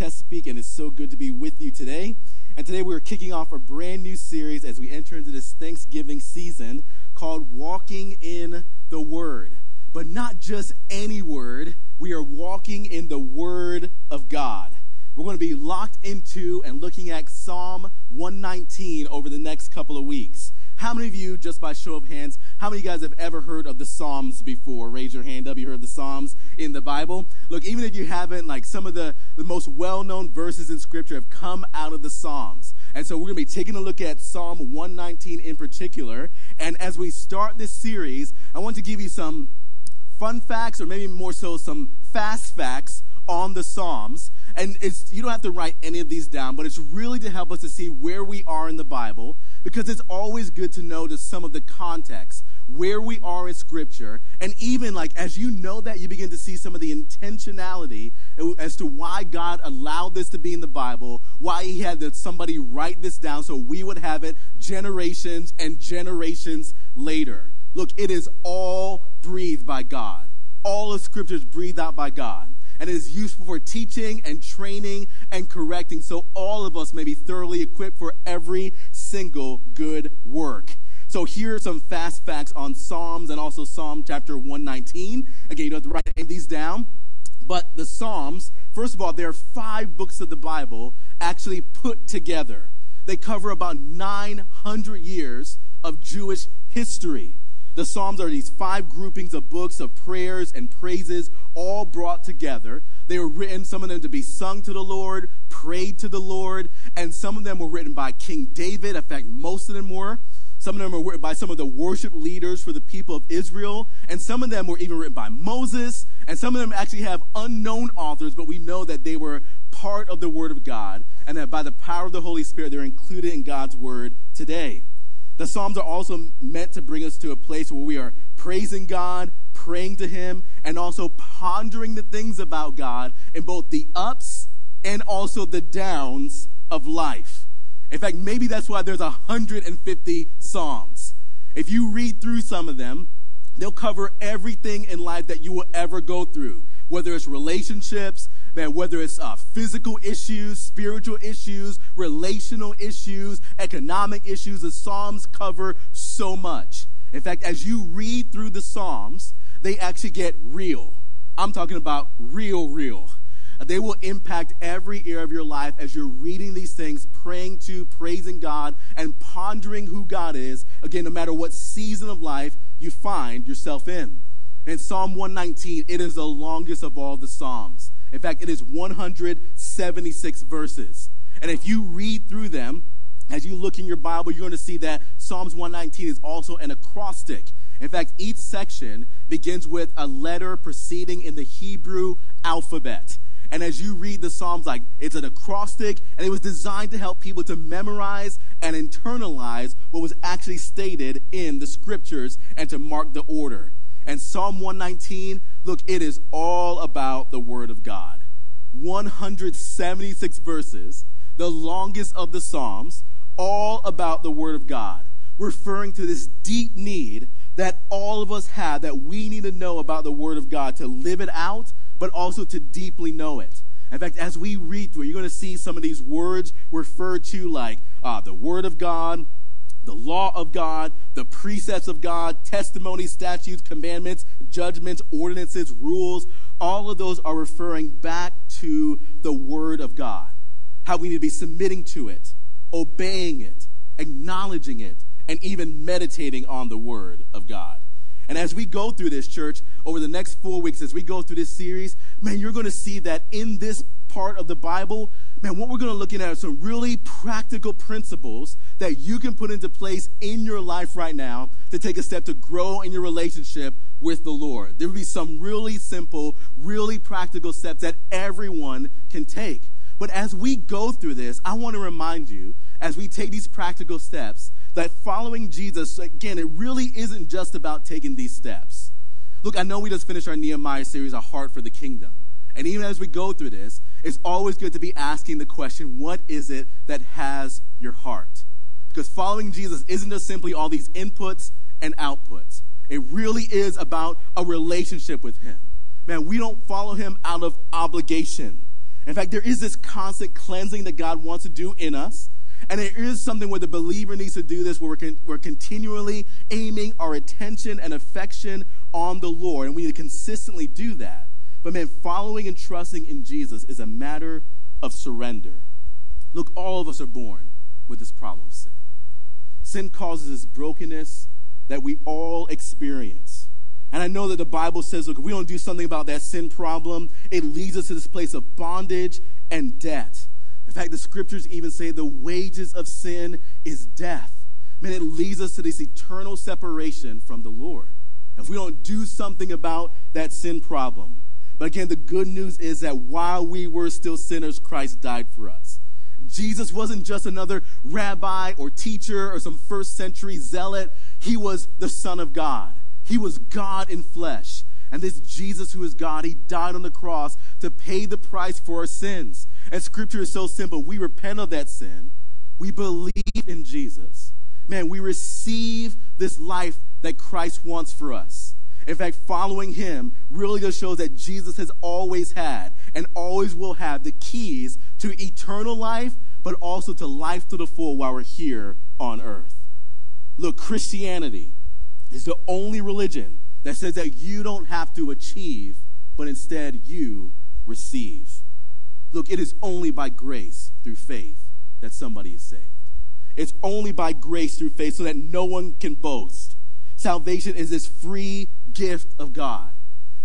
Chesapeake, and it's so good to be with you today. And today we're kicking off a brand new series as we enter into this Thanksgiving season called Walking in the Word. But not just any word, we are walking in the Word of God. We're going to be locked into and looking at Psalm 119 over the next couple of weeks. How many of you, just by show of hands, how many of you guys have ever heard of the Psalms before? Raise your hand up. You heard the Psalms in the Bible? Look, even if you haven't, like some of the, the most well known verses in Scripture have come out of the Psalms. And so we're going to be taking a look at Psalm 119 in particular. And as we start this series, I want to give you some fun facts, or maybe more so some fast facts on the Psalms. And it's, you don't have to write any of these down, but it's really to help us to see where we are in the Bible because it's always good to know just some of the context, where we are in Scripture. And even like as you know that, you begin to see some of the intentionality as to why God allowed this to be in the Bible, why He had that somebody write this down so we would have it generations and generations later. Look, it is all breathed by God. All of Scripture is breathed out by God and it is useful for teaching and training and correcting so all of us may be thoroughly equipped for every single good work. So here are some fast facts on Psalms and also Psalm chapter 119. Again, you don't have to write these down. But the Psalms, first of all, there are five books of the Bible actually put together. They cover about 900 years of Jewish history. The Psalms are these five groupings of books of prayers and praises, all brought together. They were written, some of them to be sung to the Lord, prayed to the Lord, and some of them were written by King David. In fact, most of them were. Some of them were written by some of the worship leaders for the people of Israel, and some of them were even written by Moses, and some of them actually have unknown authors, but we know that they were part of the Word of God, and that by the power of the Holy Spirit, they're included in God's Word today. The Psalms are also meant to bring us to a place where we are praising God, praying to Him, and also pondering the things about God in both the ups and also the downs of life. In fact, maybe that's why there's 150 Psalms. If you read through some of them, they'll cover everything in life that you will ever go through, whether it's relationships, man, whether it's uh, physical issues, spiritual issues, relational issues, economic issues, the Psalms cover so much. In fact, as you read through the Psalms, they actually get real. I'm talking about real, real. They will impact every area of your life as you're reading these things, praying to, praising God, and pondering who God is. Again, no matter what season of life you find yourself in. In Psalm 119, it is the longest of all the Psalms. In fact, it is 176 verses. And if you read through them, as you look in your Bible, you're going to see that Psalms 119 is also an acrostic. In fact, each section begins with a letter proceeding in the Hebrew alphabet. And as you read the Psalms, like it's an acrostic, and it was designed to help people to memorize and internalize what was actually stated in the scriptures and to mark the order. And Psalm 119, look, it is all about the Word of God. 176 verses, the longest of the Psalms, all about the Word of God, referring to this deep need that all of us have that we need to know about the Word of God to live it out, but also to deeply know it. In fact, as we read through it, you're going to see some of these words referred to like uh, the Word of God, the law of God, the precepts of God, testimonies, statutes, commandments, judgments, ordinances, rules, all of those are referring back to the Word of God. How we need to be submitting to it, obeying it, acknowledging it, and even meditating on the Word of God. And as we go through this, church, over the next four weeks, as we go through this series, man, you're going to see that in this part of the Bible, man, what we're going to look at are some really practical principles that you can put into place in your life right now to take a step to grow in your relationship with the Lord. There will be some really simple, really practical steps that everyone can take. But as we go through this, I want to remind you, as we take these practical steps, that following Jesus, again, it really isn't just about taking these steps. Look, I know we just finished our Nehemiah series, A Heart for the Kingdom. And even as we go through this, it's always good to be asking the question, what is it that has your heart? Because following Jesus isn't just simply all these inputs and outputs. It really is about a relationship with Him. man, we don't follow him out of obligation. In fact, there is this constant cleansing that God wants to do in us. And it is something where the believer needs to do this, where we're, con- we're continually aiming our attention and affection on the Lord. And we need to consistently do that. But man, following and trusting in Jesus is a matter of surrender. Look, all of us are born with this problem of sin. Sin causes this brokenness that we all experience. And I know that the Bible says, look, if we don't do something about that sin problem, it leads us to this place of bondage and debt. In fact, the scriptures even say the wages of sin is death. Man, it leads us to this eternal separation from the Lord. If we don't do something about that sin problem. But again, the good news is that while we were still sinners, Christ died for us. Jesus wasn't just another rabbi or teacher or some first century zealot. He was the Son of God. He was God in flesh. And this Jesus who is God, he died on the cross to pay the price for our sins. And scripture is so simple. We repent of that sin. We believe in Jesus. Man, we receive this life that Christ wants for us. In fact, following him really just shows that Jesus has always had and always will have the keys to eternal life, but also to life to the full while we're here on earth. Look, Christianity is the only religion that says that you don't have to achieve, but instead you receive. Look, it is only by grace through faith that somebody is saved. It's only by grace through faith so that no one can boast. Salvation is this free gift of God.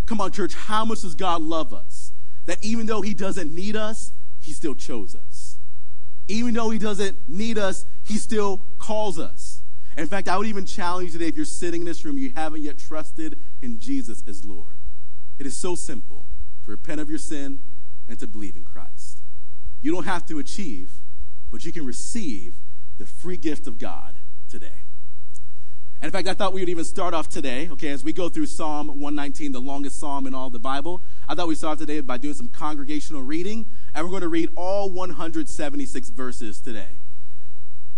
Come on, church, how much does God love us? That even though He doesn't need us, He still chose us. Even though He doesn't need us, He still calls us. In fact, I would even challenge you today if you're sitting in this room, you haven't yet trusted in Jesus as Lord. It is so simple to repent of your sin and to believe in Christ. You don't have to achieve, but you can receive the free gift of God today. And in fact, I thought we would even start off today, okay, as we go through Psalm 119, the longest psalm in all the Bible. I thought we'd start today by doing some congregational reading, and we're going to read all 176 verses today.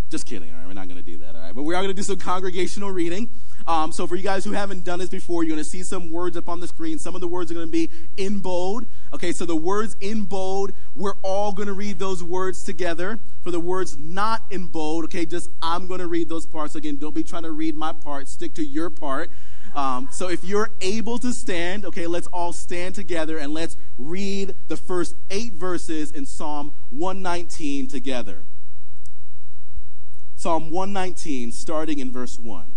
Just kidding, all right? We're not going to do that, all right? But we are going to do some congregational reading. Um, so for you guys who haven't done this before, you're going to see some words up on the screen. Some of the words are going to be in bold. Okay, so the words in bold, we're all going to read those words together. For the words not in bold, okay, just I'm going to read those parts. Again, don't be trying to read my part. Stick to your part. Um, so if you're able to stand, okay, let's all stand together and let's read the first eight verses in Psalm 119 together. Psalm 119, starting in verse 1.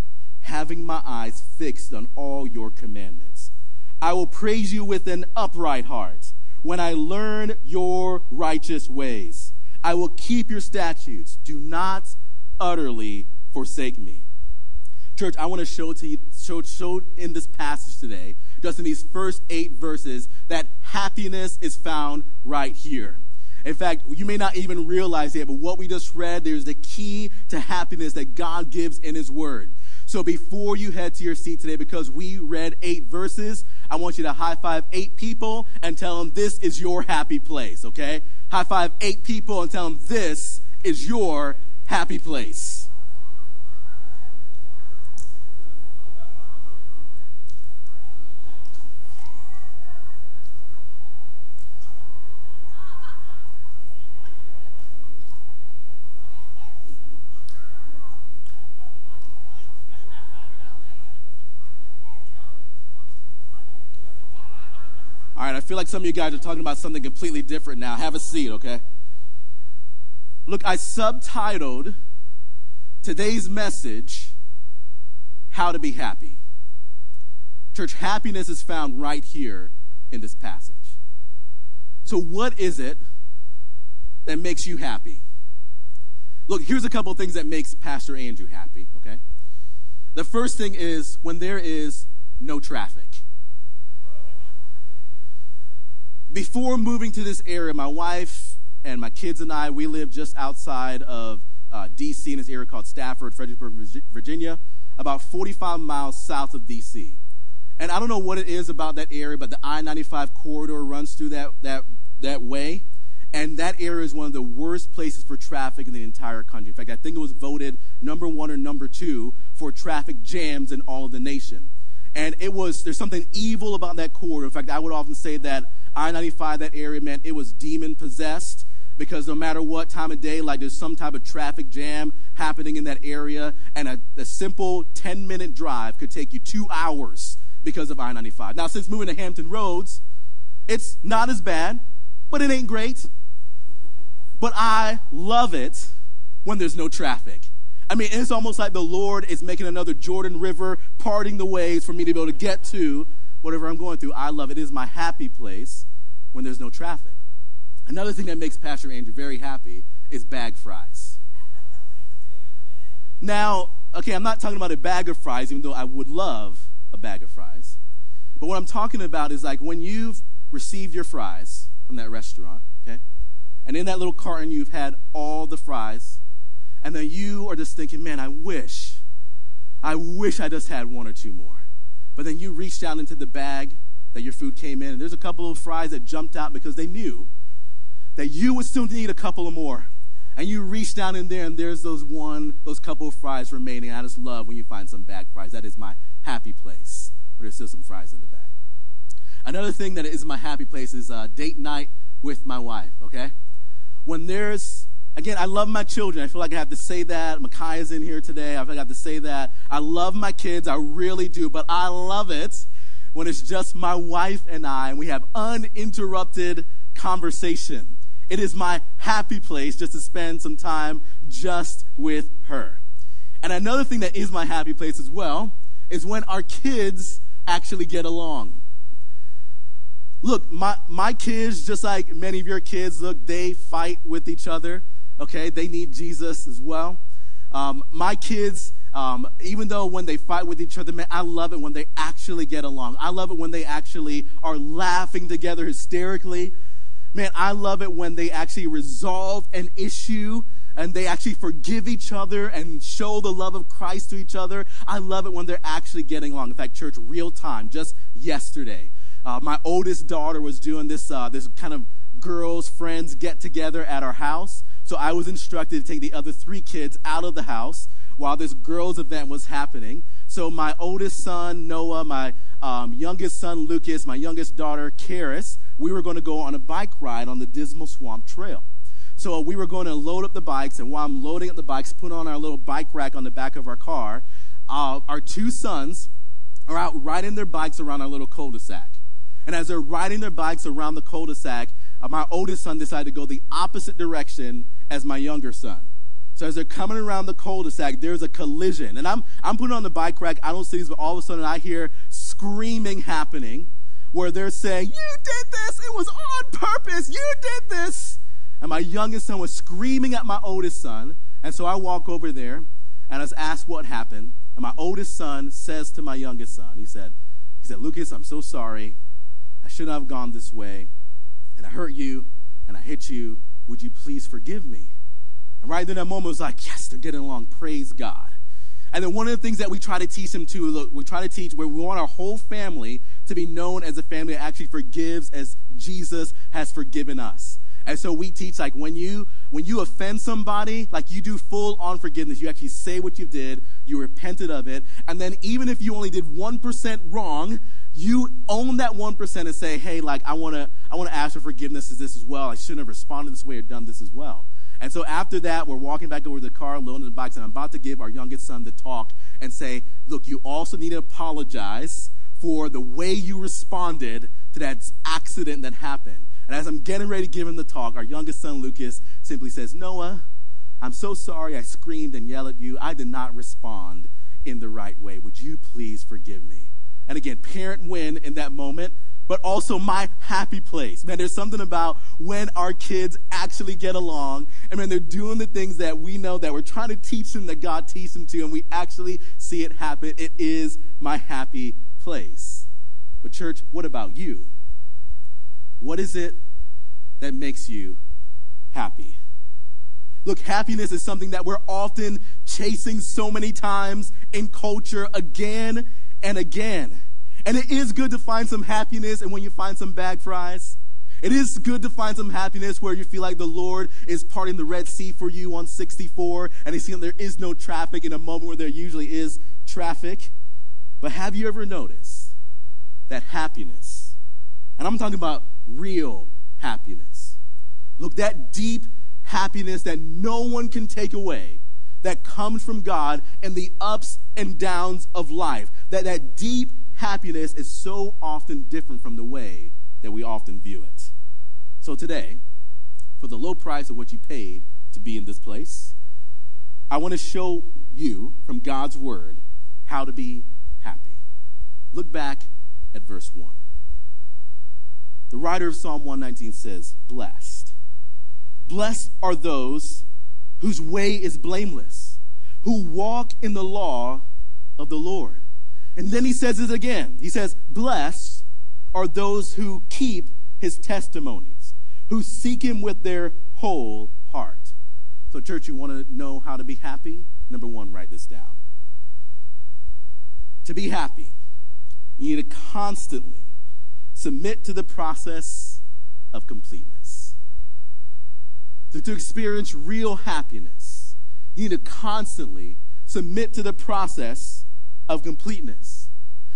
having my eyes fixed on all your commandments. I will praise you with an upright heart when I learn your righteous ways. I will keep your statutes. Do not utterly forsake me. Church, I want to show to you, show, show in this passage today, just in these first eight verses, that happiness is found right here. In fact, you may not even realize it, but what we just read, there's the key to happiness that God gives in His Word. So before you head to your seat today, because we read eight verses, I want you to high five eight people and tell them this is your happy place, okay? High five eight people and tell them this is your happy place. All right, I feel like some of you guys are talking about something completely different now. Have a seat, okay? Look, I subtitled today's message, How to Be Happy. Church, happiness is found right here in this passage. So, what is it that makes you happy? Look, here's a couple things that makes Pastor Andrew happy, okay? The first thing is when there is no traffic. Before moving to this area, my wife and my kids and I, we lived just outside of uh, D.C. in this area called Stafford, Fredericksburg, Virginia, about 45 miles south of D.C. And I don't know what it is about that area, but the I-95 corridor runs through that, that, that way. And that area is one of the worst places for traffic in the entire country. In fact, I think it was voted number one or number two for traffic jams in all of the nation. And it was, there's something evil about that corridor. In fact, I would often say that I 95, that area, meant it was demon possessed because no matter what time of day, like there's some type of traffic jam happening in that area, and a, a simple 10 minute drive could take you two hours because of I 95. Now, since moving to Hampton Roads, it's not as bad, but it ain't great. But I love it when there's no traffic. I mean, it's almost like the Lord is making another Jordan River, parting the ways for me to be able to get to whatever I'm going through. I love it. It is my happy place when there's no traffic. Another thing that makes Pastor Andrew very happy is bag fries. Now, okay, I'm not talking about a bag of fries, even though I would love a bag of fries. But what I'm talking about is like when you've received your fries from that restaurant, okay? And in that little carton, you've had all the fries and then you are just thinking, man, I wish, I wish I just had one or two more. But then you reach down into the bag that your food came in, and there's a couple of fries that jumped out because they knew that you would still need a couple of more. And you reach down in there, and there's those one, those couple of fries remaining. I just love when you find some bag fries. That is my happy place, where there's still some fries in the bag. Another thing that is my happy place is uh, date night with my wife, okay? When there's Again, I love my children. I feel like I have to say that. Micaiah's in here today. I feel like I have to say that. I love my kids. I really do. But I love it when it's just my wife and I and we have uninterrupted conversation. It is my happy place just to spend some time just with her. And another thing that is my happy place as well is when our kids actually get along. Look, my, my kids, just like many of your kids, look, they fight with each other okay? They need Jesus as well. Um, my kids, um, even though when they fight with each other, man, I love it when they actually get along. I love it when they actually are laughing together hysterically. Man, I love it when they actually resolve an issue and they actually forgive each other and show the love of Christ to each other. I love it when they're actually getting along. In fact, church, real time, just yesterday, uh, my oldest daughter was doing this, uh, this kind of girls' friends get together at our house. So I was instructed to take the other three kids out of the house while this girls' event was happening. So my oldest son, Noah, my um, youngest son, Lucas, my youngest daughter, Karis, we were going to go on a bike ride on the Dismal Swamp Trail. So we were going to load up the bikes, and while I'm loading up the bikes, put on our little bike rack on the back of our car, uh, our two sons are out riding their bikes around our little cul-de-sac. And as they're riding their bikes around the cul-de-sac, uh, my oldest son decided to go the opposite direction as my younger son. So as they're coming around the cul-de-sac, there's a collision. And I'm, I'm putting on the bike rack. I don't see this, but all of a sudden I hear screaming happening where they're saying, You did this! It was on purpose! You did this! And my youngest son was screaming at my oldest son. And so I walk over there and I was asked what happened. And my oldest son says to my youngest son, he said, he said, Lucas, I'm so sorry. I shouldn't have gone this way. And I hurt you and I hit you would you please forgive me? And right then, that moment, was like, Yes, they're getting along. Praise God. And then one of the things that we try to teach them too, look, we try to teach where we want our whole family to be known as a family that actually forgives as Jesus has forgiven us. And so we teach like when you when you offend somebody, like you do full on forgiveness. You actually say what you did, you repented of it, and then even if you only did 1% wrong, you own that 1% and say, hey, like, I want to I wanna ask for forgiveness as this as well. I shouldn't have responded this way or done this as well. And so after that, we're walking back over to the car, loading the bikes, and I'm about to give our youngest son the talk and say, look, you also need to apologize for the way you responded to that accident that happened. And as I'm getting ready to give him the talk, our youngest son, Lucas, simply says, Noah, I'm so sorry I screamed and yelled at you. I did not respond in the right way. Would you please forgive me? And again, parent win in that moment, but also my happy place. Man, there's something about when our kids actually get along and when they're doing the things that we know that we're trying to teach them that God teaches them to and we actually see it happen. It is my happy place. But church, what about you? What is it that makes you happy? Look, happiness is something that we're often chasing so many times in culture again and again. And it is good to find some happiness and when you find some bag fries. It is good to find some happiness where you feel like the Lord is parting the Red Sea for you on 64 and you see there is no traffic in a moment where there usually is traffic. But have you ever noticed that happiness, and I'm talking about real happiness, look, that deep happiness that no one can take away, that comes from God and the ups and downs of life, that that deep happiness is so often different from the way that we often view it. So today, for the low price of what you paid to be in this place, I want to show you from God's word how to be happy. Look back at verse 1. The writer of Psalm 119 says, Blessed. Blessed are those whose way is blameless, who walk in the law of the Lord. And then he says it again. He says, Blessed are those who keep his testimonies, who seek him with their whole heart. So, church, you want to know how to be happy? Number one, write this down. To be happy, you need to constantly submit to the process of completeness. To, to experience real happiness, you need to constantly submit to the process of completeness.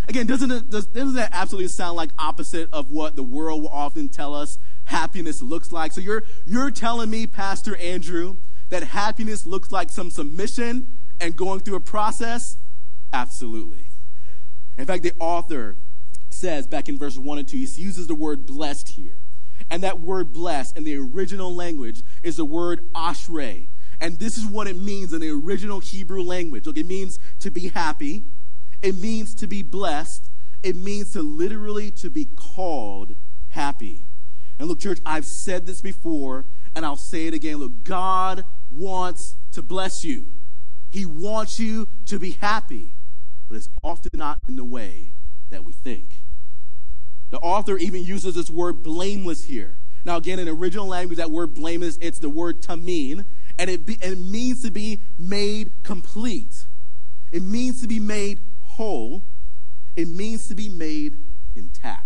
Again, doesn't, it, does, doesn't that absolutely sound like opposite of what the world will often tell us happiness looks like? So you're, you're telling me, Pastor Andrew, that happiness looks like some submission and going through a process? Absolutely. In fact, the author says back in verse 1 and 2, he uses the word blessed here. And that word blessed in the original language is the word ashrei. And this is what it means in the original Hebrew language. Look, it means to be happy. It means to be blessed. It means to literally to be called happy. And look, church, I've said this before and I'll say it again. Look, God wants to bless you. He wants you to be happy, but it's often not in the way that we think. The author even uses this word blameless here. Now, again, in original language, that word blameless, it's the word tamim, and it, be, it means to be made complete. It means to be made whole. It means to be made intact.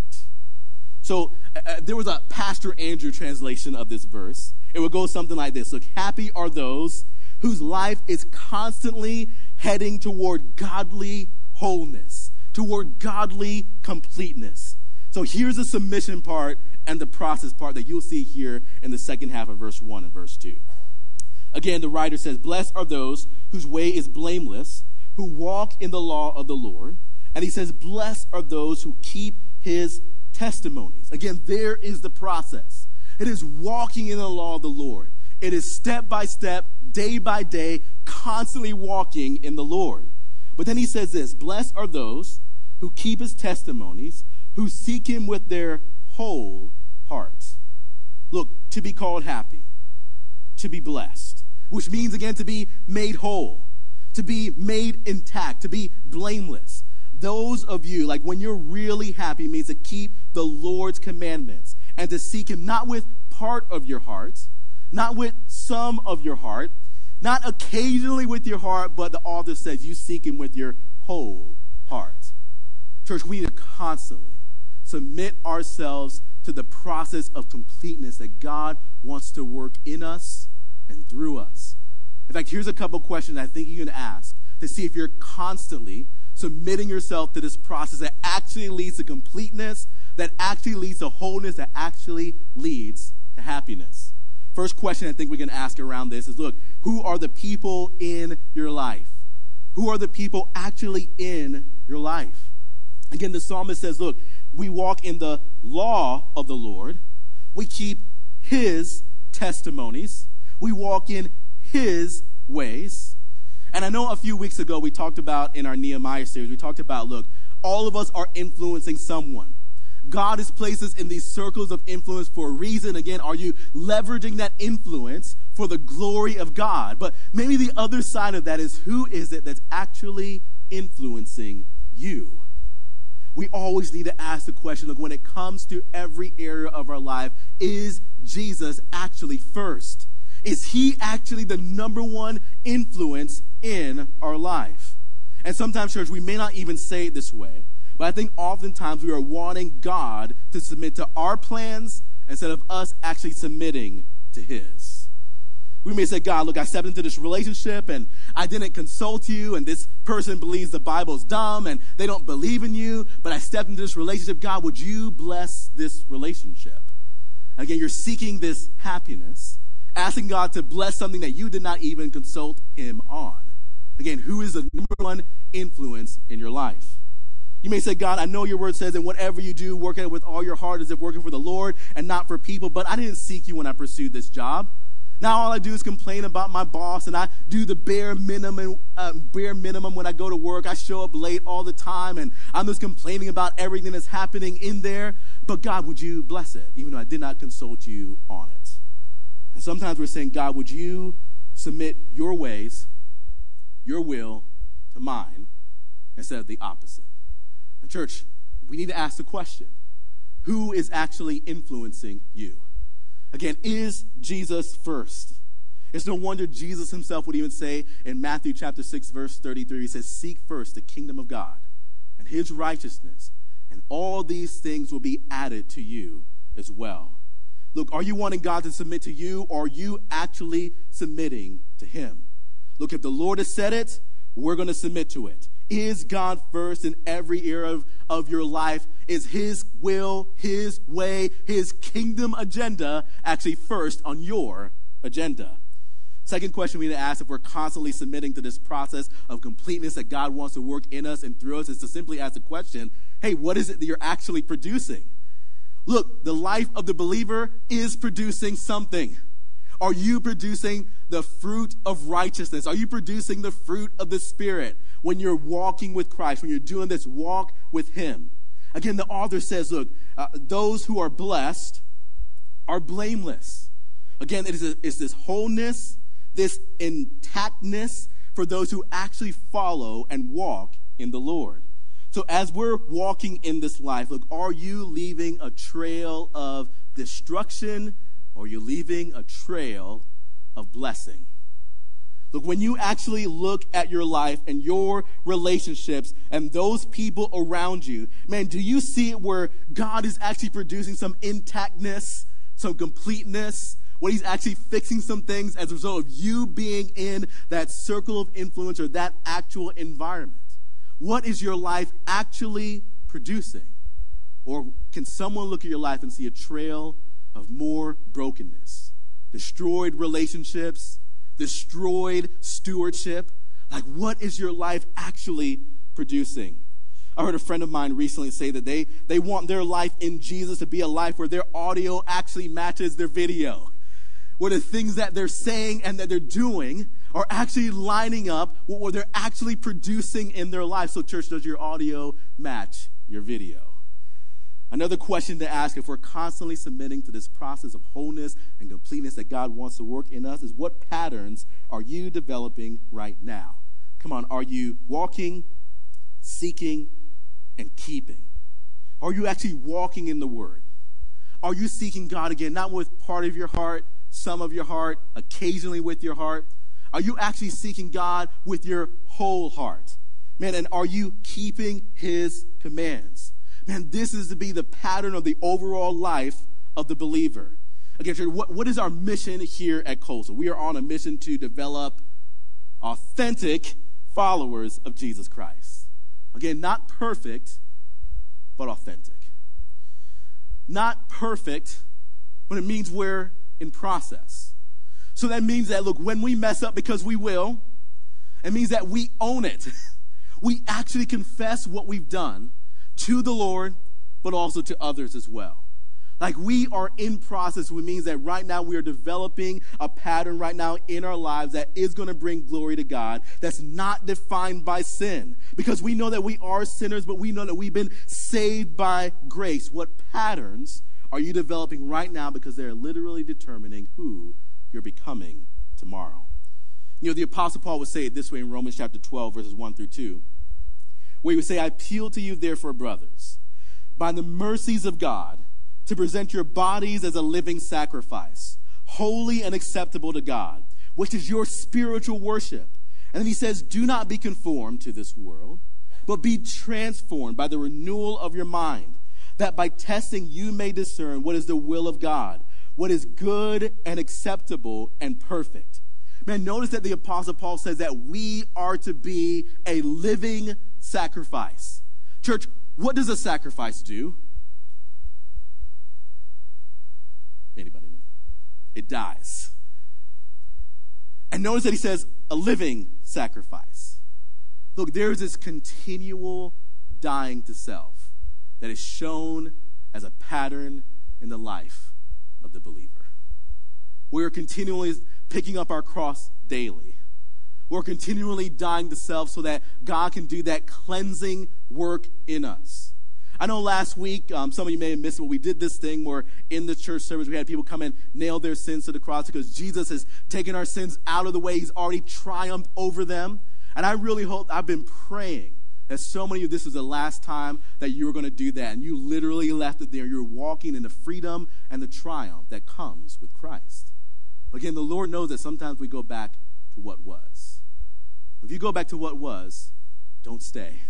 So uh, uh, there was a Pastor Andrew translation of this verse. It would go something like this Look, happy are those whose life is constantly heading toward godly wholeness, toward godly completeness. So here's the submission part and the process part that you'll see here in the second half of verse 1 and verse 2. Again, the writer says, Blessed are those whose way is blameless, who walk in the law of the Lord. And he says, Blessed are those who keep his testimonies. Again, there is the process. It is walking in the law of the Lord. It is step by step, day by day, constantly walking in the Lord. But then he says this Blessed are those who keep his testimonies, who seek him with their whole heart. Look, to be called happy, to be blessed, which means again to be made whole, to be made intact, to be blameless. Those of you, like when you're really happy, means to keep the Lord's commandments and to seek Him not with part of your heart, not with some of your heart, not occasionally with your heart, but the author says you seek Him with your whole heart. Church, we need to constantly submit ourselves to the process of completeness that God wants to work in us and through us. In fact, here's a couple questions I think you can ask to see if you're constantly submitting yourself to this process that actually leads to completeness, that actually leads to wholeness, that actually leads to happiness. First question I think we can ask around this is look, who are the people in your life? Who are the people actually in your life? Again, the psalmist says, look, we walk in the law of the Lord. We keep his testimonies. We walk in his ways. And I know a few weeks ago we talked about in our Nehemiah series, we talked about, look, all of us are influencing someone. God has placed us in these circles of influence for a reason. Again, are you leveraging that influence for the glory of God? But maybe the other side of that is who is it that's actually influencing you? We always need to ask the question look, when it comes to every area of our life, is Jesus actually first? Is he actually the number one influence in our life? And sometimes, church, we may not even say it this way, but I think oftentimes we are wanting God to submit to our plans instead of us actually submitting to his. We may say, God, look, I stepped into this relationship and I didn't consult you, and this person believes the Bible's dumb and they don't believe in you, but I stepped into this relationship. God, would you bless this relationship? Again, you're seeking this happiness, asking God to bless something that you did not even consult him on. Again, who is the number one influence in your life? You may say, God, I know your word says, and whatever you do, work at it with all your heart as if working for the Lord and not for people, but I didn't seek you when I pursued this job. Now all I do is complain about my boss, and I do the bare minimum, uh, bare minimum when I go to work. I show up late all the time, and I'm just complaining about everything that's happening in there. But God, would you bless it, even though I did not consult you on it? And sometimes we're saying, God, would you submit your ways, your will to mine, instead of the opposite? And church, we need to ask the question: Who is actually influencing you? Again, is Jesus first? It's no wonder Jesus himself would even say in Matthew chapter 6, verse 33, he says, Seek first the kingdom of God and his righteousness, and all these things will be added to you as well. Look, are you wanting God to submit to you, or are you actually submitting to him? Look, if the Lord has said it, we're going to submit to it. Is God first in every area of, of your life? Is His will, His way, His kingdom agenda actually first on your agenda? Second question we need to ask if we're constantly submitting to this process of completeness that God wants to work in us and through us is to simply ask the question hey, what is it that you're actually producing? Look, the life of the believer is producing something. Are you producing the fruit of righteousness? Are you producing the fruit of the Spirit when you're walking with Christ, when you're doing this walk with Him? Again, the author says, look, uh, those who are blessed are blameless. Again, it is a, it's this wholeness, this intactness for those who actually follow and walk in the Lord. So as we're walking in this life, look, are you leaving a trail of destruction or are you're leaving a trail of blessing. Look, when you actually look at your life and your relationships and those people around you, man, do you see it where God is actually producing some intactness, some completeness, when He's actually fixing some things as a result of you being in that circle of influence or that actual environment? What is your life actually producing? Or can someone look at your life and see a trail of more brokenness, destroyed relationships, destroyed stewardship. Like, what is your life actually producing? I heard a friend of mine recently say that they, they want their life in Jesus to be a life where their audio actually matches their video, where the things that they're saying and that they're doing are actually lining up with what they're actually producing in their life. So, church, does your audio match your video? Another question to ask if we're constantly submitting to this process of wholeness and completeness that God wants to work in us is what patterns are you developing right now? Come on, are you walking, seeking, and keeping? Are you actually walking in the Word? Are you seeking God again, not with part of your heart, some of your heart, occasionally with your heart? Are you actually seeking God with your whole heart? Man, and are you keeping His commands? Man, this is to be the pattern of the overall life of the believer. Again, what, what is our mission here at Coastal? We are on a mission to develop authentic followers of Jesus Christ. Again, not perfect, but authentic. Not perfect, but it means we're in process. So that means that, look, when we mess up, because we will, it means that we own it. we actually confess what we've done to the Lord, but also to others as well. Like we are in process, which means that right now we are developing a pattern right now in our lives that is going to bring glory to God, that's not defined by sin. Because we know that we are sinners, but we know that we've been saved by grace. What patterns are you developing right now? Because they're literally determining who you're becoming tomorrow. You know, the Apostle Paul would say it this way in Romans chapter 12, verses 1 through 2 where he would say, I appeal to you, therefore, brothers, by the mercies of God, to present your bodies as a living sacrifice, holy and acceptable to God, which is your spiritual worship. And then he says, Do not be conformed to this world, but be transformed by the renewal of your mind, that by testing you may discern what is the will of God, what is good and acceptable and perfect. Man, notice that the Apostle Paul says that we are to be a living sacrifice. Church, what does a sacrifice do? Anybody know? It dies. And notice that he says a living sacrifice. Look, there is this continual dying to self that is shown as a pattern in the life of the believer. We're continually picking up our cross daily. We're continually dying to self so that God can do that cleansing work in us. I know last week, um, some of you may have missed it, but we did this thing where in the church service we had people come and nail their sins to the cross because Jesus has taken our sins out of the way. He's already triumphed over them. And I really hope, I've been praying that so many of this is the last time that you were going to do that. And you literally left it there. You're walking in the freedom and the triumph that comes with Christ. But again, the Lord knows that sometimes we go back what was. If you go back to what was, don't stay.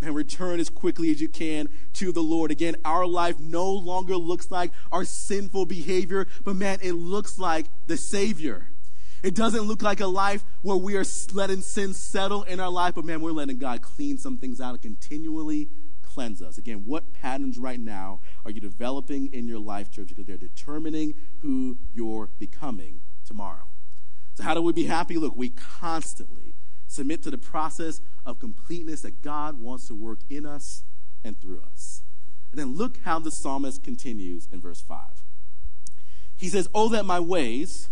Man, return as quickly as you can to the Lord. Again, our life no longer looks like our sinful behavior, but man, it looks like the Savior. It doesn't look like a life where we are letting sin settle in our life, but man, we're letting God clean some things out and continually cleanse us. Again, what patterns right now are you developing in your life, church? Because they're determining who you're becoming tomorrow. So, how do we be happy? Look, we constantly submit to the process of completeness that God wants to work in us and through us. And then look how the psalmist continues in verse 5. He says, Oh, that my ways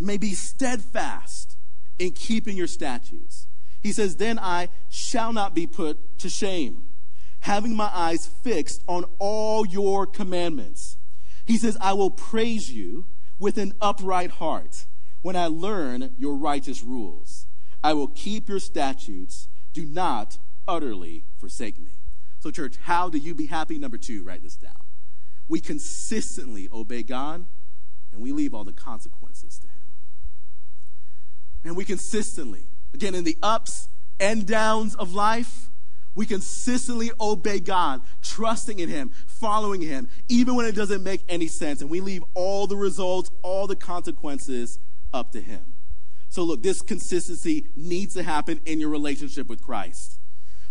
may be steadfast in keeping your statutes. He says, Then I shall not be put to shame, having my eyes fixed on all your commandments. He says, I will praise you with an upright heart when I learn your righteous rules. I will keep your statutes. Do not utterly forsake me. So, church, how do you be happy? Number two, write this down. We consistently obey God and we leave all the consequences to Him. And we consistently, again, in the ups and downs of life, we consistently obey God, trusting in Him, following Him, even when it doesn't make any sense. And we leave all the results, all the consequences up to Him. So, look, this consistency needs to happen in your relationship with Christ.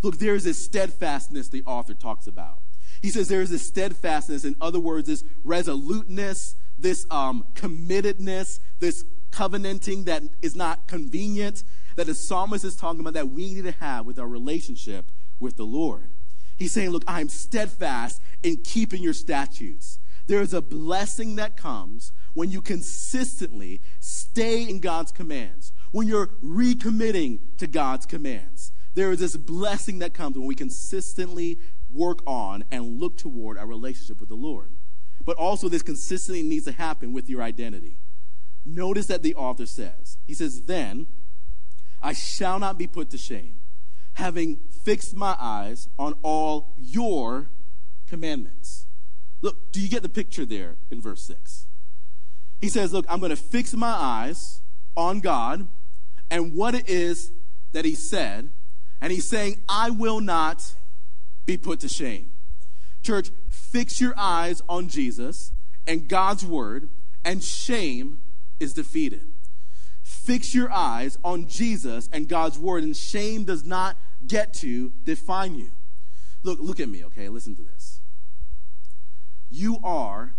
Look, there is this steadfastness the author talks about. He says there is this steadfastness, in other words, this resoluteness, this um, committedness, this covenanting that is not convenient, that the psalmist is talking about that we need to have with our relationship with the Lord. He's saying, Look, I'm steadfast in keeping your statutes. There is a blessing that comes when you consistently stay in God's commands, when you're recommitting to God's commands. There is this blessing that comes when we consistently work on and look toward our relationship with the Lord. But also, this consistently needs to happen with your identity. Notice that the author says, he says, Then I shall not be put to shame, having fixed my eyes on all your commandments. Look, do you get the picture there in verse 6? He says, Look, I'm going to fix my eyes on God and what it is that He said. And He's saying, I will not be put to shame. Church, fix your eyes on Jesus and God's word, and shame is defeated. Fix your eyes on Jesus and God's word, and shame does not get to define you. Look, look at me, okay? Listen to this. You are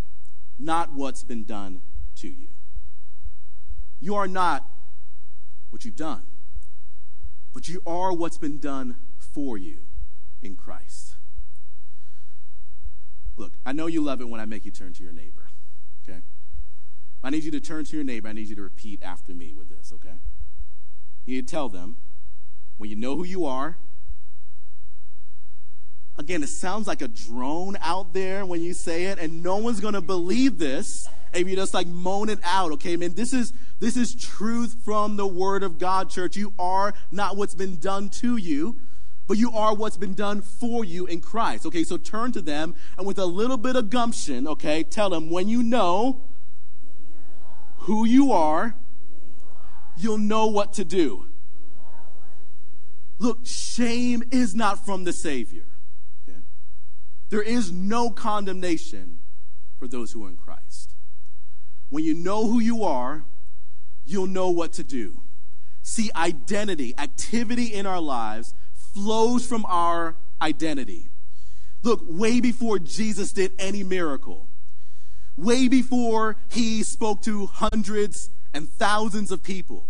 not what's been done to you. You are not what you've done, but you are what's been done for you in Christ. Look, I know you love it when I make you turn to your neighbor, okay? I need you to turn to your neighbor. I need you to repeat after me with this, okay? You need to tell them when you know who you are. Again, it sounds like a drone out there when you say it, and no one's to believe this if you just like moan it out, okay? Man, this is this is truth from the Word of God, church. You are not what's been done to you, but you are what's been done for you in Christ. Okay, so turn to them and with a little bit of gumption, okay, tell them when you know who you are, you'll know what to do. Look, shame is not from the Savior. There is no condemnation for those who are in Christ. When you know who you are, you'll know what to do. See, identity, activity in our lives flows from our identity. Look, way before Jesus did any miracle, way before he spoke to hundreds and thousands of people,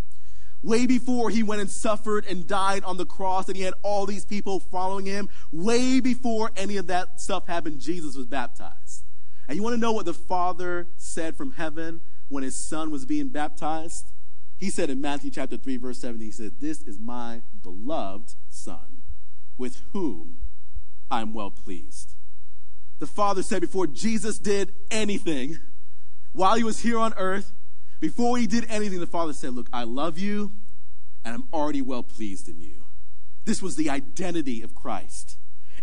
way before he went and suffered and died on the cross and he had all these people following him, way before any of that stuff happened, Jesus was baptized. And you want to know what the Father said from heaven when his son was being baptized? He said in Matthew chapter 3, verse 7, he said, This is my beloved son, with whom I'm well pleased. The Father said before Jesus did anything, while he was here on earth, before he did anything, the Father said, Look, I love you, and I'm already well pleased in you. This was the identity of Christ.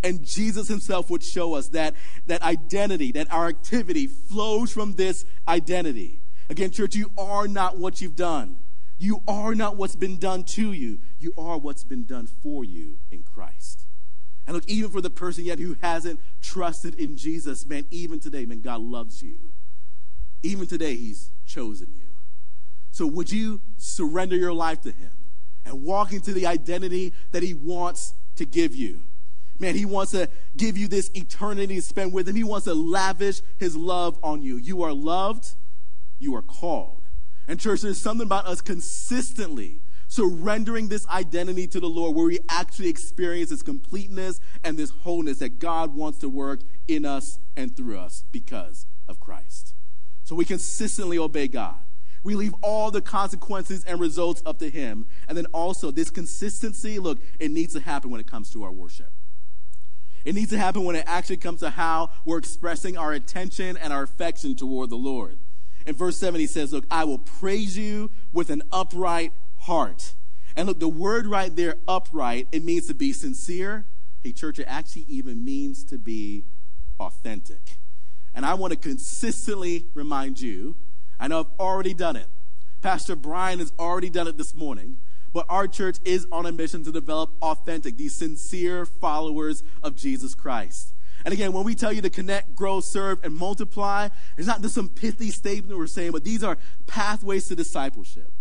And Jesus himself would show us that, that identity, that our activity flows from this identity. Again, church, you are not what you've done. You are not what's been done to you. You are what's been done for you in Christ. And look, even for the person yet who hasn't trusted in Jesus, man, even today, man, God loves you. Even today, He's chosen you. So would you surrender your life to Him and walk into the identity that He wants to give you? Man, He wants to give you this eternity to spend with Him. He wants to lavish His love on you. You are loved, you are called. And, church, there's something about us consistently surrendering this identity to the Lord where we actually experience this completeness and this wholeness that God wants to work in us and through us because of Christ. So we consistently obey God. We leave all the consequences and results up to Him. And then also, this consistency look, it needs to happen when it comes to our worship. It needs to happen when it actually comes to how we're expressing our attention and our affection toward the Lord. In verse 7, he says, Look, I will praise you with an upright heart. And look, the word right there, upright, it means to be sincere. Hey, church, it actually even means to be authentic. And I want to consistently remind you I know I've already done it. Pastor Brian has already done it this morning. But our church is on a mission to develop authentic, these sincere followers of Jesus Christ. And again, when we tell you to connect, grow, serve, and multiply, it's not just some pithy statement we're saying, but these are pathways to discipleship,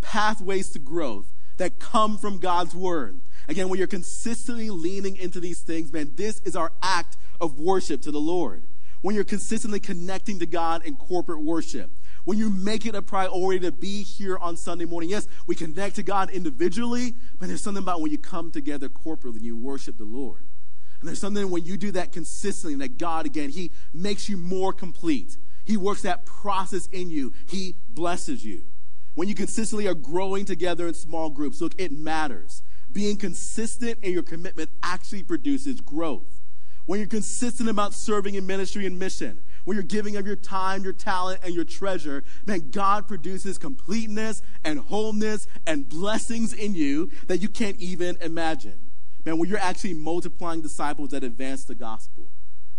pathways to growth that come from God's word. Again, when you're consistently leaning into these things, man, this is our act of worship to the Lord. When you're consistently connecting to God in corporate worship, when you make it a priority to be here on Sunday morning. Yes, we connect to God individually, but there's something about when you come together corporately and you worship the Lord. And there's something when you do that consistently, that God, again, He makes you more complete. He works that process in you. He blesses you. When you consistently are growing together in small groups, look, it matters. Being consistent in your commitment actually produces growth. When you're consistent about serving in ministry and mission, when you're giving of your time, your talent, and your treasure, man, God produces completeness and wholeness and blessings in you that you can't even imagine. Man, when you're actually multiplying disciples that advance the gospel,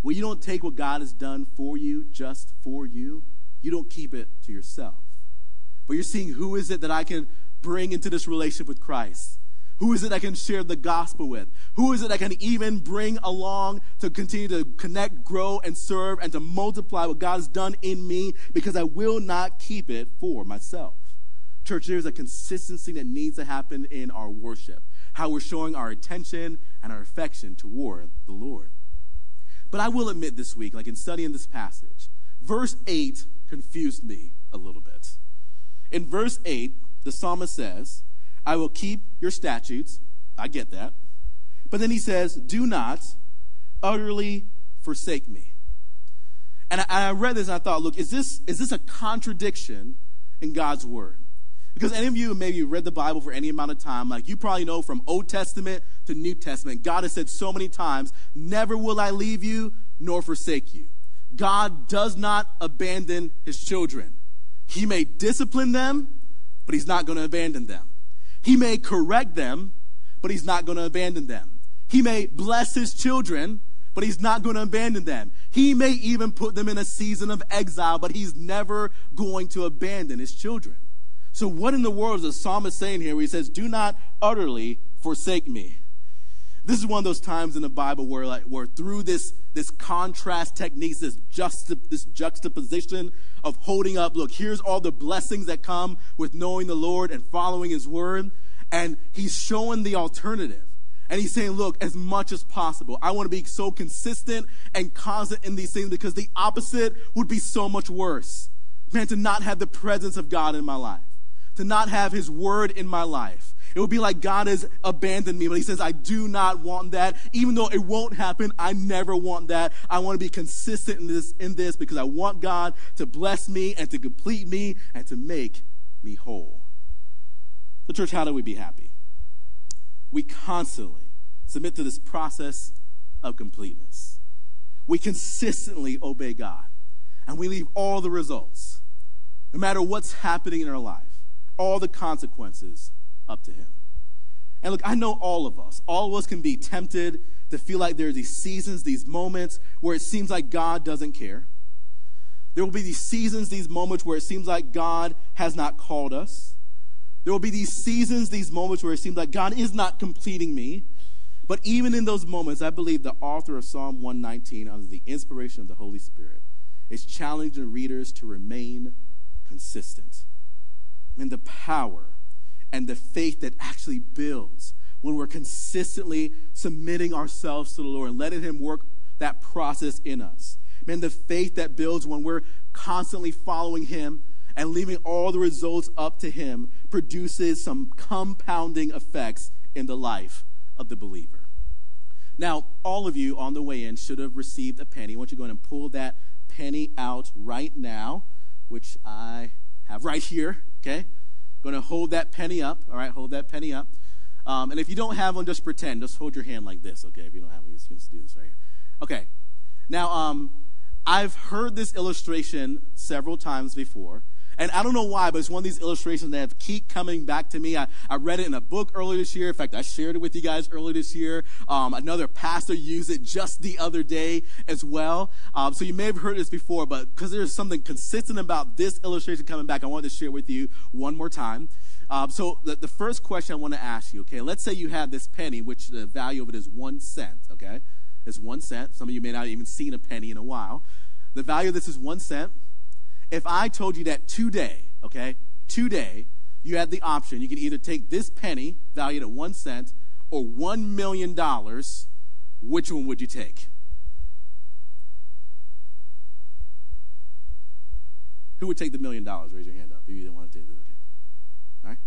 when you don't take what God has done for you just for you, you don't keep it to yourself. But you're seeing who is it that I can bring into this relationship with Christ? Who is it I can share the gospel with? Who is it I can even bring along to continue to connect, grow, and serve and to multiply what God has done in me because I will not keep it for myself? Church, there's a consistency that needs to happen in our worship, how we're showing our attention and our affection toward the Lord. But I will admit this week, like in studying this passage, verse 8 confused me a little bit. In verse 8, the psalmist says, I will keep your statutes. I get that. But then he says, Do not utterly forsake me. And I, I, read this and I thought, look, is this, is this a contradiction in God's word? Because any of you maybe read the Bible for any amount of time, like you probably know from Old Testament to New Testament, God has said so many times, Never will I leave you nor forsake you. God does not abandon his children. He may discipline them, but he's not going to abandon them. He may correct them, but he's not going to abandon them. He may bless his children, but he's not going to abandon them. He may even put them in a season of exile, but he's never going to abandon his children. So, what in the world is the psalmist saying here he says, Do not utterly forsake me? This is one of those times in the Bible where, like, where through this, this contrast techniques, this, juxta, this juxtaposition of holding up, look, here's all the blessings that come with knowing the Lord and following His word. And He's showing the alternative. And He's saying, look, as much as possible, I want to be so consistent and constant in these things because the opposite would be so much worse. Man, to not have the presence of God in my life, to not have His word in my life it would be like God has abandoned me, but He says, I do not want that. Even though it won't happen, I never want that. I want to be consistent in this, in this because I want God to bless me and to complete me and to make me whole. The church, how do we be happy? We constantly submit to this process of completeness. We consistently obey God and we leave all the results, no matter what's happening in our life, all the consequences up to Him. And look, I know all of us, all of us can be tempted to feel like there are these seasons, these moments where it seems like God doesn't care. There will be these seasons, these moments where it seems like God has not called us. There will be these seasons, these moments where it seems like God is not completing me. But even in those moments, I believe the author of Psalm 119, under the inspiration of the Holy Spirit, is challenging readers to remain consistent. I mean, the power and the faith that actually builds when we're consistently submitting ourselves to the Lord and letting Him work that process in us. Man, the faith that builds when we're constantly following Him and leaving all the results up to Him produces some compounding effects in the life of the believer. Now, all of you on the way in should have received a penny. I want you to go and pull that penny out right now, which I have right here, okay? Going to hold that penny up. All right, hold that penny up. Um, and if you don't have one, just pretend. Just hold your hand like this, okay? If you don't have one, you can just do this right here. Okay. Now, um, I've heard this illustration several times before. And I don't know why, but it's one of these illustrations that have keep coming back to me. I, I read it in a book earlier this year. In fact, I shared it with you guys earlier this year. Um, another pastor used it just the other day as well. Um, so you may have heard this before, but because there's something consistent about this illustration coming back, I wanted to share with you one more time. Um, so the, the first question I want to ask you, okay, let's say you have this penny, which the value of it is one cent, okay? It's one cent. Some of you may not even seen a penny in a while. The value of this is one cent. If I told you that today, okay, today, you had the option, you can either take this penny valued at one cent or one million dollars, which one would you take? Who would take the million dollars? Raise your hand up if you didn't want to take it. Okay. All right.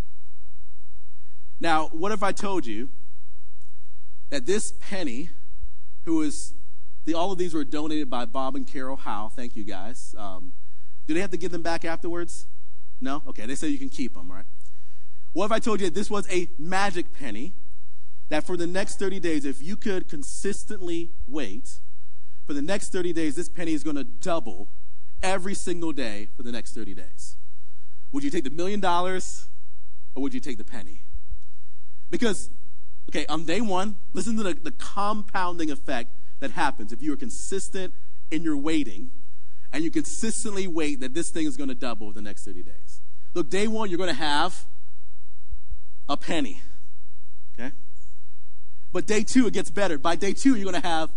Now, what if I told you that this penny, who was the, all of these were donated by Bob and Carol Howe. Thank you guys. Um, do they have to give them back afterwards? No? Okay, they say you can keep them, right? What if I told you that this was a magic penny that for the next 30 days, if you could consistently wait, for the next 30 days, this penny is going to double every single day for the next 30 days? Would you take the million dollars or would you take the penny? Because, okay, on day one, listen to the, the compounding effect that happens if you are consistent in your waiting and you consistently wait that this thing is going to double over the next 30 days. Look, day one, you're going to have a penny. Okay? But day two, it gets better. By day two, you're going to have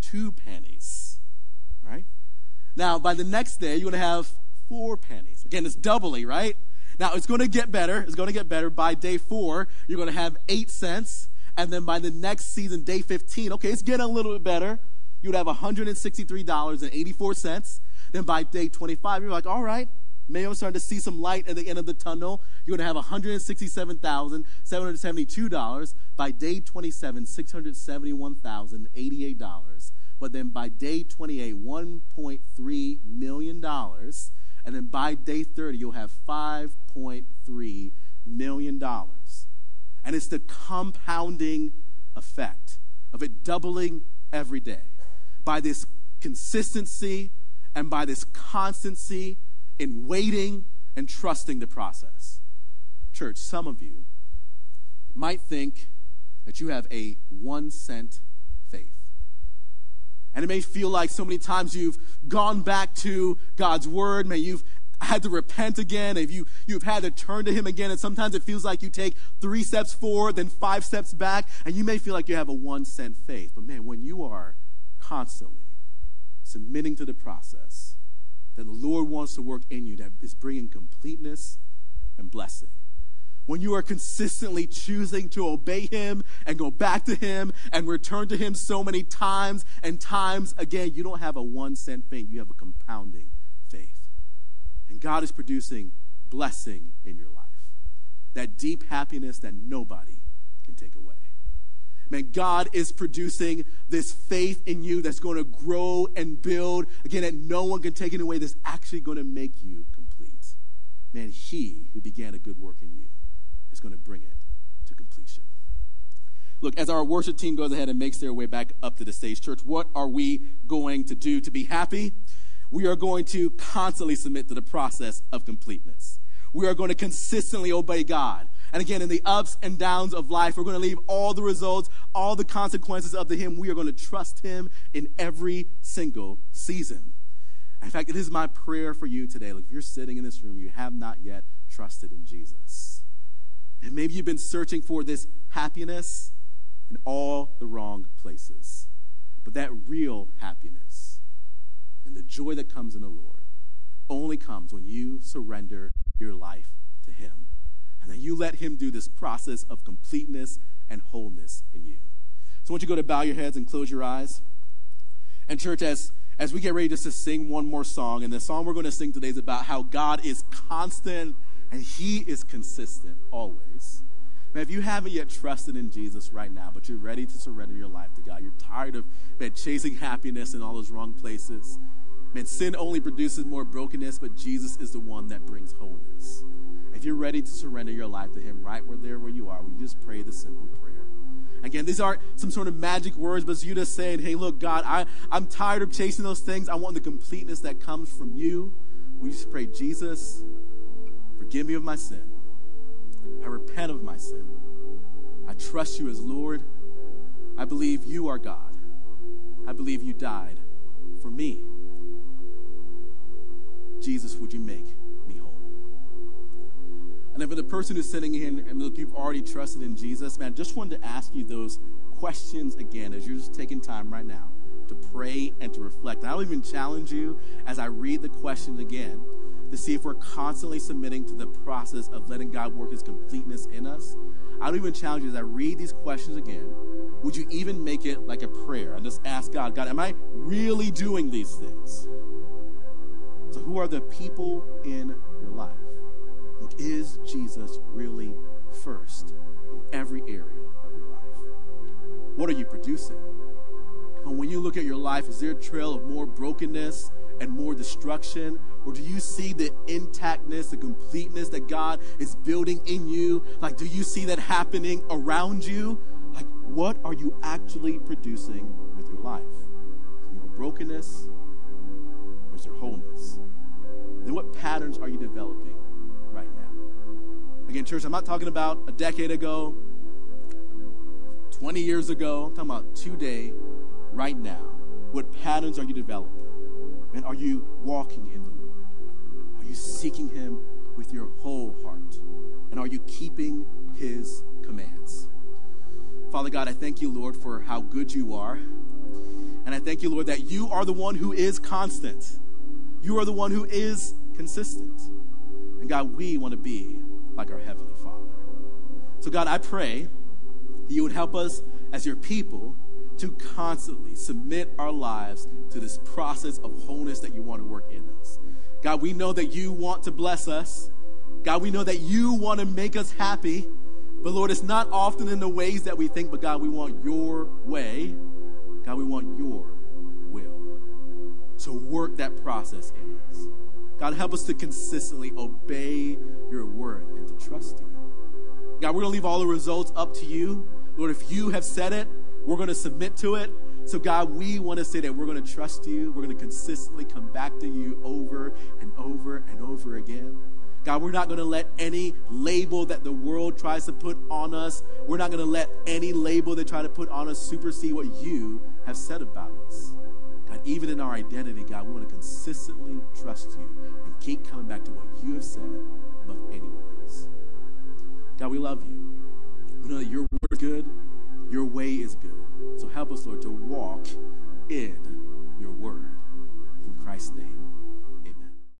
two pennies. Right? Now, by the next day, you're going to have four pennies. Again, it's doubly, right? Now, it's going to get better. It's going to get better. By day four, you're going to have eight cents. And then by the next season, day 15, okay, it's getting a little bit better. You would have $163.84. Then by day 25, you're like, all right, maybe I'm starting to see some light at the end of the tunnel. You're going to have $167,772. By day 27, $671,088. But then by day 28, $1.3 million. And then by day 30, you'll have $5.3 million. And it's the compounding effect of it doubling every day. By this consistency and by this constancy in waiting and trusting the process. Church, some of you might think that you have a one cent faith. And it may feel like so many times you've gone back to God's word, man, you've had to repent again, if you, you've had to turn to Him again, and sometimes it feels like you take three steps forward, then five steps back, and you may feel like you have a one cent faith. But man, when you are constantly submitting to the process that the Lord wants to work in you, that is bringing completeness and blessing, when you are consistently choosing to obey Him and go back to Him and return to Him so many times and times again, you don't have a one cent faith, you have a compounding faith. And God is producing blessing in your life. That deep happiness that nobody can take away. Man, God is producing this faith in you that's going to grow and build, again, that no one can take it away, that's actually going to make you complete. Man, He who began a good work in you is going to bring it to completion. Look, as our worship team goes ahead and makes their way back up to the stage, church, what are we going to do to be happy? We are going to constantly submit to the process of completeness. We are going to consistently obey God. And again, in the ups and downs of life, we're going to leave all the results, all the consequences up to Him. We are going to trust Him in every single season. In fact, it is my prayer for you today. Like if you're sitting in this room, you have not yet trusted in Jesus. And maybe you've been searching for this happiness in all the wrong places. But that real happiness and the joy that comes in the Lord only comes when you surrender your life to Him. And then you let Him do this process of completeness and wholeness in you. So I want you to go to bow your heads and close your eyes. And, church, as, as we get ready just to sing one more song, and the song we're going to sing today is about how God is constant and He is consistent always. Man, if you haven't yet trusted in Jesus right now, but you're ready to surrender your life to God, you're tired of man, chasing happiness in all those wrong places. Man, sin only produces more brokenness, but Jesus is the one that brings wholeness. If you're ready to surrender your life to Him right where there where you are, you just pray the simple prayer? Again, these aren't some sort of magic words, but it's you just saying, hey, look, God, I, I'm tired of chasing those things. I want the completeness that comes from you. We just pray, Jesus, Forgive me of my sin. I repent of my sin. I trust you as Lord. I believe you are God. I believe you died for me. Jesus, would you make? And for the person who's sitting in, and look, you've already trusted in Jesus, man, just wanted to ask you those questions again as you're just taking time right now to pray and to reflect. And I'll even challenge you as I read the questions again to see if we're constantly submitting to the process of letting God work his completeness in us. I don't even challenge you as I read these questions again. Would you even make it like a prayer and just ask God, God, am I really doing these things? So, who are the people in is Jesus really first in every area of your life? What are you producing? And when you look at your life, is there a trail of more brokenness and more destruction? Or do you see the intactness, the completeness that God is building in you? Like, do you see that happening around you? Like, what are you actually producing with your life? Is more brokenness or is there wholeness? Then what patterns are you developing? Again, church, I'm not talking about a decade ago, 20 years ago. I'm talking about today, right now. What patterns are you developing? And are you walking in the Lord? Are you seeking Him with your whole heart? And are you keeping His commands? Father God, I thank you, Lord, for how good you are. And I thank you, Lord, that you are the one who is constant. You are the one who is consistent. And God, we want to be like our Heavenly Father. So, God, I pray that you would help us as your people to constantly submit our lives to this process of wholeness that you want to work in us. God, we know that you want to bless us. God, we know that you want to make us happy. But Lord, it's not often in the ways that we think, but God, we want your way. God, we want your will. So work that process in us. God, help us to consistently obey your word to trust you. God, we're going to leave all the results up to you. Lord, if you have said it, we're going to submit to it. So, God, we want to say that we're going to trust you. We're going to consistently come back to you over and over and over again. God, we're not going to let any label that the world tries to put on us, we're not going to let any label they try to put on us supersede what you have said about us. God, even in our identity, God, we want to consistently trust you and keep coming back to what you have said above anyone. God, we love you. We know that your word is good, your way is good. So help us, Lord, to walk in your word. In Christ's name.